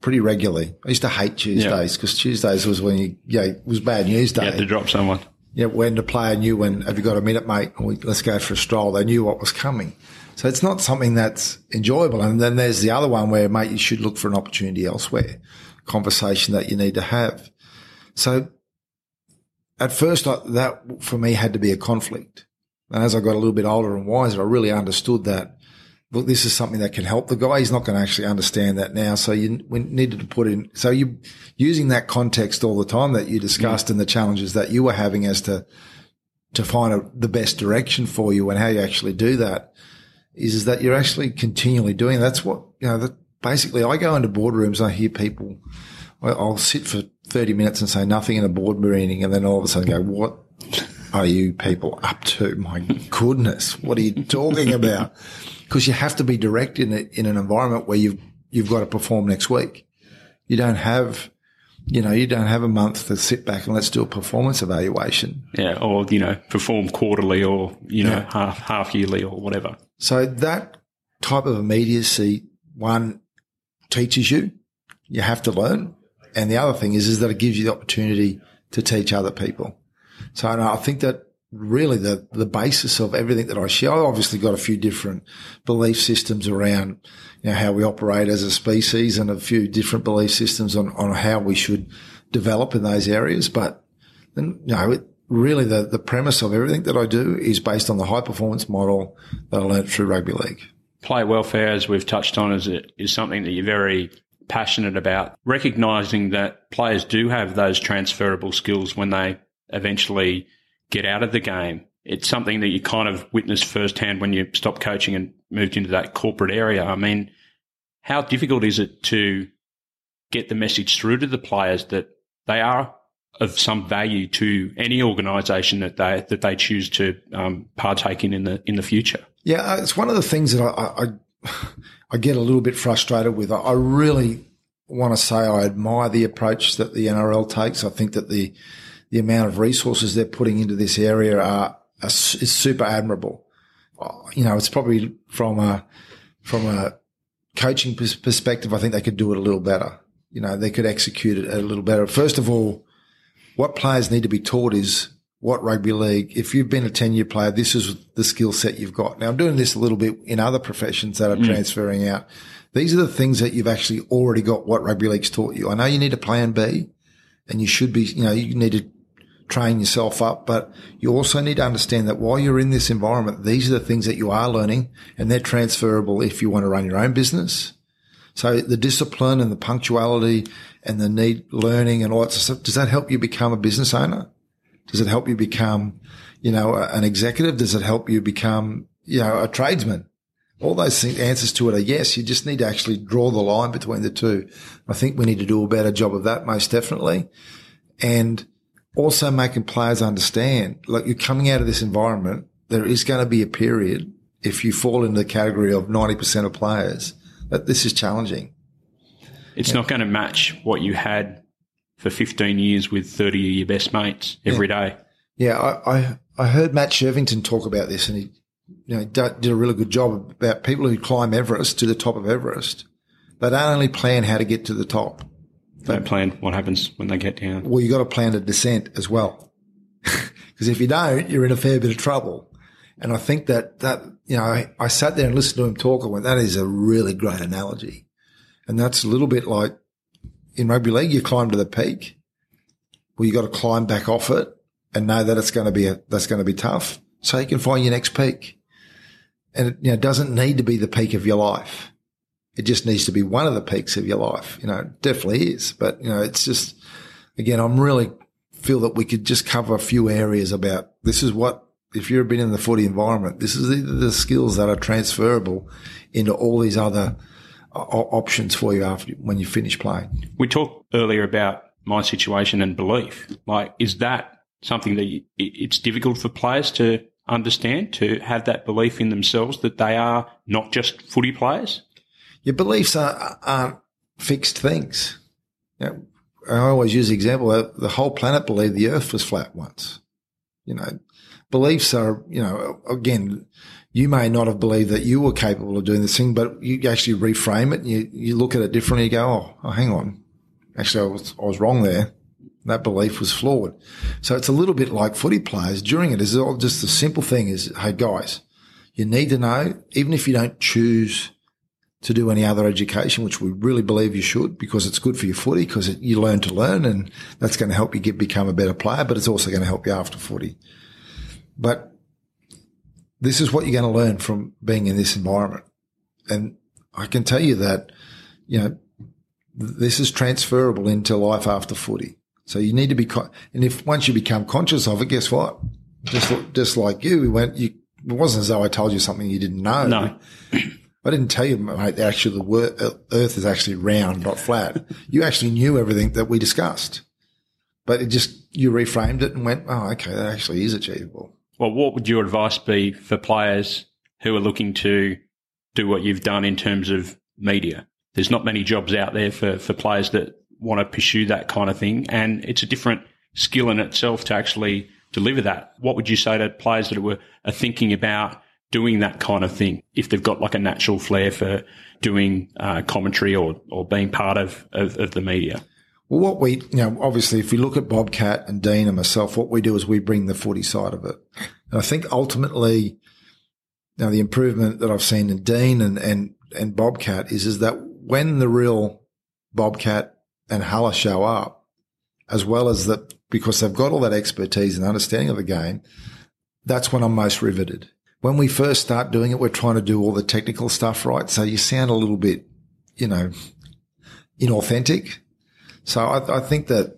pretty regularly. I used to hate Tuesdays because yeah. Tuesdays was when you, yeah, it was bad news day. You had to drop someone. Yeah, when the player knew when, have you got a minute, mate? Let's go for a stroll. They knew what was coming. So it's not something that's enjoyable. And then there's the other one where, mate, you should look for an opportunity elsewhere, conversation that you need to have. So at first, that for me had to be a conflict. And as I got a little bit older and wiser, I really understood that, look, this is something that can help the guy. He's not going to actually understand that now. So you we needed to put in, so you using that context all the time that you discussed mm. and the challenges that you were having as to, to find a, the best direction for you and how you actually do that is, is that you're actually continually doing. That's what, you know, that basically I go into boardrooms, I hear people, I'll sit for 30 minutes and say nothing in a board meeting and then all of a sudden go, what are you people up to? My goodness, what are you talking about? Because you have to be direct in it, in an environment where you've, you've got to perform next week. You don't have, you know, you don't have a month to sit back and let's do a performance evaluation. Yeah. Or, you know, perform quarterly or, you know, yeah. half, half yearly or whatever. So that type of immediacy, one teaches you, you have to learn. And the other thing is, is that it gives you the opportunity to teach other people. So I think that really the, the basis of everything that I share, I obviously got a few different belief systems around, you know, how we operate as a species and a few different belief systems on, on how we should develop in those areas. But then, you know, it, really the, the premise of everything that I do is based on the high performance model that I learned through rugby league. Player welfare, as we've touched on, is, is something that you're very passionate about. Recognizing that players do have those transferable skills when they eventually get out of the game. It's something that you kind of witnessed firsthand when you stopped coaching and moved into that corporate area. I mean, how difficult is it to get the message through to the players that they are of some value to any organisation that they that they choose to um, partake in in the in the future. Yeah, uh, it's one of the things that I I, I get a little bit frustrated with. I really want to say I admire the approach that the NRL takes. I think that the the amount of resources they're putting into this area are, are is super admirable. You know, it's probably from a from a coaching perspective, I think they could do it a little better. You know, they could execute it a little better. First of all, what players need to be taught is what rugby league, if you've been a 10 year player, this is the skill set you've got. Now I'm doing this a little bit in other professions that are mm. transferring out. These are the things that you've actually already got what rugby league's taught you. I know you need a plan B and you should be, you know, you need to train yourself up, but you also need to understand that while you're in this environment, these are the things that you are learning and they're transferable if you want to run your own business. So the discipline and the punctuality and the need learning and all that stuff, does that help you become a business owner? Does it help you become, you know, an executive? Does it help you become, you know, a tradesman? All those things, answers to it are yes. You just need to actually draw the line between the two. I think we need to do a better job of that, most definitely. And also making players understand, like you're coming out of this environment, there is going to be a period if you fall into the category of 90% of players that this is challenging. It's yeah. not going to match what you had for 15 years with 30 of your best mates every yeah. day. yeah. I, I, I heard Matt Shervington talk about this and he, you know, did a really good job about people who climb Everest to the top of Everest. They don't only plan how to get to the top. Don't plan what happens when they get down. Well, you've got to plan a descent as well. Because if you don't, you're in a fair bit of trouble. And I think that, that, you know, I, I sat there and listened to him talk and went, that is a really great analogy. And that's a little bit like in rugby league, you climb to the peak. Well, you got to climb back off it and know that it's going to be a, that's going to be tough. So you can find your next peak. And it you know, doesn't need to be the peak of your life. It just needs to be one of the peaks of your life. You know, it definitely is. But, you know, it's just, again, I'm really feel that we could just cover a few areas about this is what, if you've been in the footy environment, this is the, the skills that are transferable into all these other uh, options for you after when you finish playing. We talked earlier about my situation and belief. Like, is that something that you, it's difficult for players to understand, to have that belief in themselves that they are not just footy players? Your beliefs are, aren't fixed things. You know, I always use the example that the whole planet believed the earth was flat once. You know, beliefs are, you know, again, you may not have believed that you were capable of doing this thing, but you actually reframe it and you, you look at it differently. You go, oh, oh hang on. Actually, I was, I was wrong there. That belief was flawed. So it's a little bit like footy players during it is all just the simple thing is, hey guys, you need to know, even if you don't choose to do any other education, which we really believe you should because it's good for your footy because it, you learn to learn and that's going to help you get, become a better player, but it's also going to help you after footy. But this is what you're going to learn from being in this environment. And I can tell you that, you know, this is transferable into life after footy. So you need to be, con- and if once you become conscious of it, guess what? Just, just like you, we went, you, it wasn't as though I told you something you didn't know. No. I didn't tell you, mate, actually the uh, earth is actually round, not flat. you actually knew everything that we discussed, but it just, you reframed it and went, oh, okay, that actually is achievable. Well, what would your advice be for players who are looking to do what you've done in terms of media? There's not many jobs out there for, for players that want to pursue that kind of thing. And it's a different skill in itself to actually deliver that. What would you say to players that were, are thinking about doing that kind of thing if they've got like a natural flair for doing uh, commentary or, or being part of, of, of, the media? Well, what we, you know, obviously, if we look at Bobcat and Dean and myself, what we do is we bring the footy side of it. And I think ultimately, now the improvement that I've seen in Dean and, and, and Bobcat is, is that when the real Bobcat and Haller show up, as well as that, because they've got all that expertise and understanding of the game, that's when I'm most riveted when we first start doing it, we're trying to do all the technical stuff right. So you sound a little bit, you know, inauthentic. So I, I think that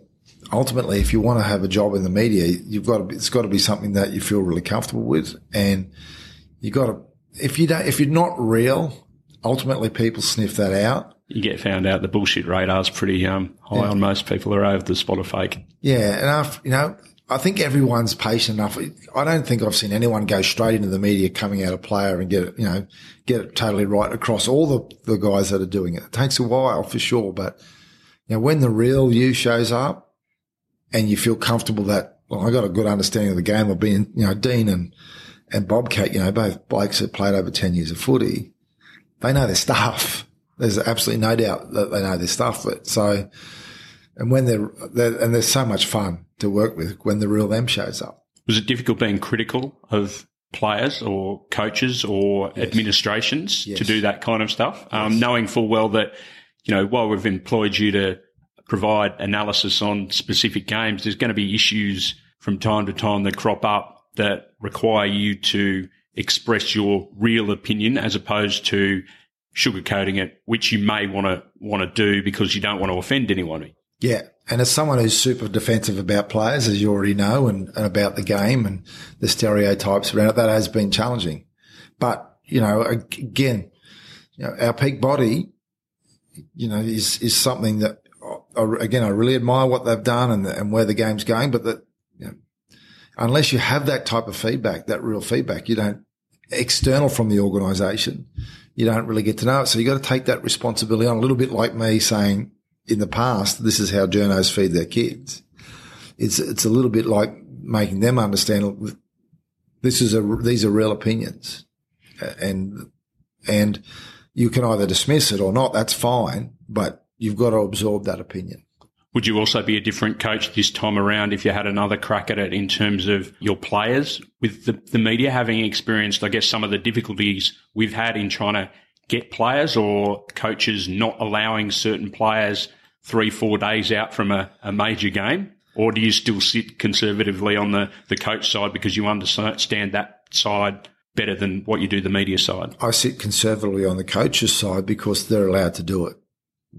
ultimately, if you want to have a job in the media, you've got to, be, it's got to be something that you feel really comfortable with. And you got to, if you don't, if you're not real, ultimately people sniff that out. You get found out the bullshit radar's pretty um, high yeah. on most people are over the spot of fake. Yeah. And after, you know, I think everyone's patient enough. I don't think I've seen anyone go straight into the media coming out a player and get it, you know, get it totally right across all the, the guys that are doing it. It takes a while for sure, but you know, when the real you shows up and you feel comfortable that, well, I got a good understanding of the game of being, you know, Dean and, and Bobcat, you know, both blokes that played over 10 years of footy. They know their stuff. There's absolutely no doubt that they know their stuff. But so, and when they're, they're and there's so much fun to work with when the real them shows up. Was it difficult being critical of players or coaches or yes. administrations yes. to do that kind of stuff, um, knowing full well that you know while we've employed you to provide analysis on specific games, there's going to be issues from time to time that crop up that require you to express your real opinion as opposed to sugarcoating it, which you may want to want to do because you don't want to offend anyone. Yeah. And as someone who's super defensive about players, as you already know, and, and about the game and the stereotypes around it, that has been challenging. But you know, again, you know, our peak body, you know, is, is something that, again, I really admire what they've done and, and where the game's going, but that, you know, unless you have that type of feedback, that real feedback, you don't, external from the organization, you don't really get to know it. So you got to take that responsibility on a little bit like me saying in the past, this is how journos feed their kids. It's, it's a little bit like making them understand this is a, these are real opinions and, and you can either dismiss it or not. That's fine, but you've got to absorb that opinion. Would you also be a different coach this time around if you had another crack at it in terms of your players with the, the media having experienced, I guess, some of the difficulties we've had in trying to get players or coaches not allowing certain players three, four days out from a, a major game? Or do you still sit conservatively on the, the coach side because you understand that side better than what you do the media side? I sit conservatively on the coach's side because they're allowed to do it.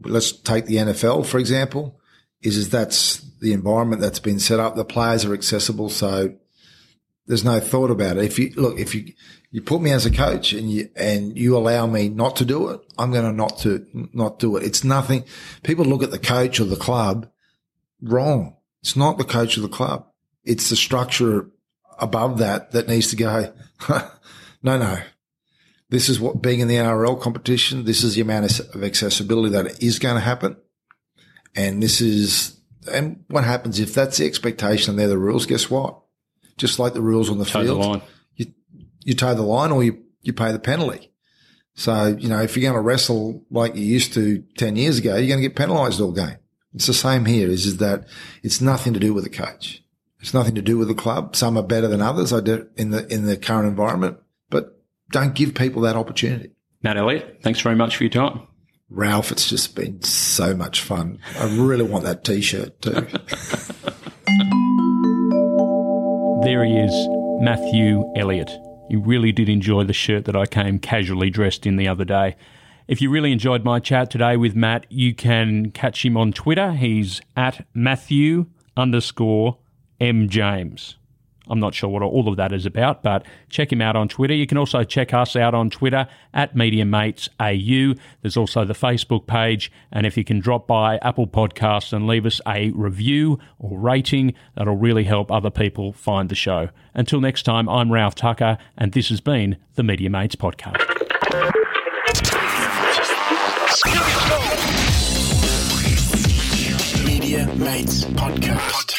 Let's take the NFL, for example is, is that's the environment that's been set up. The players are accessible. So there's no thought about it. If you look, if you, you put me as a coach and you, and you allow me not to do it, I'm going to not to, not do it. It's nothing. People look at the coach or the club wrong. It's not the coach or the club. It's the structure above that that needs to go. no, no. This is what being in the NRL competition. This is the amount of accessibility that is going to happen. And this is, and what happens if that's the expectation and they're the rules? Guess what? Just like the rules on the toe field, the line. you you toe the line or you you pay the penalty. So you know if you're going to wrestle like you used to ten years ago, you're going to get penalised all game. It's the same here. Is is that it's nothing to do with the coach. It's nothing to do with the club. Some are better than others. I do in the in the current environment, but don't give people that opportunity. Matt Elliott, thanks very much for your time. Ralph, it's just been so much fun. I really want that t-shirt too. there he is, Matthew Elliott. He really did enjoy the shirt that I came casually dressed in the other day. If you really enjoyed my chat today with Matt, you can catch him on Twitter. He's at Matthew underscore M James. I'm not sure what all of that is about, but check him out on Twitter. You can also check us out on Twitter at MediaMatesAU. There's also the Facebook page. And if you can drop by Apple Podcasts and leave us a review or rating, that'll really help other people find the show. Until next time, I'm Ralph Tucker, and this has been the Media Mates Podcast. Media Mates Podcast.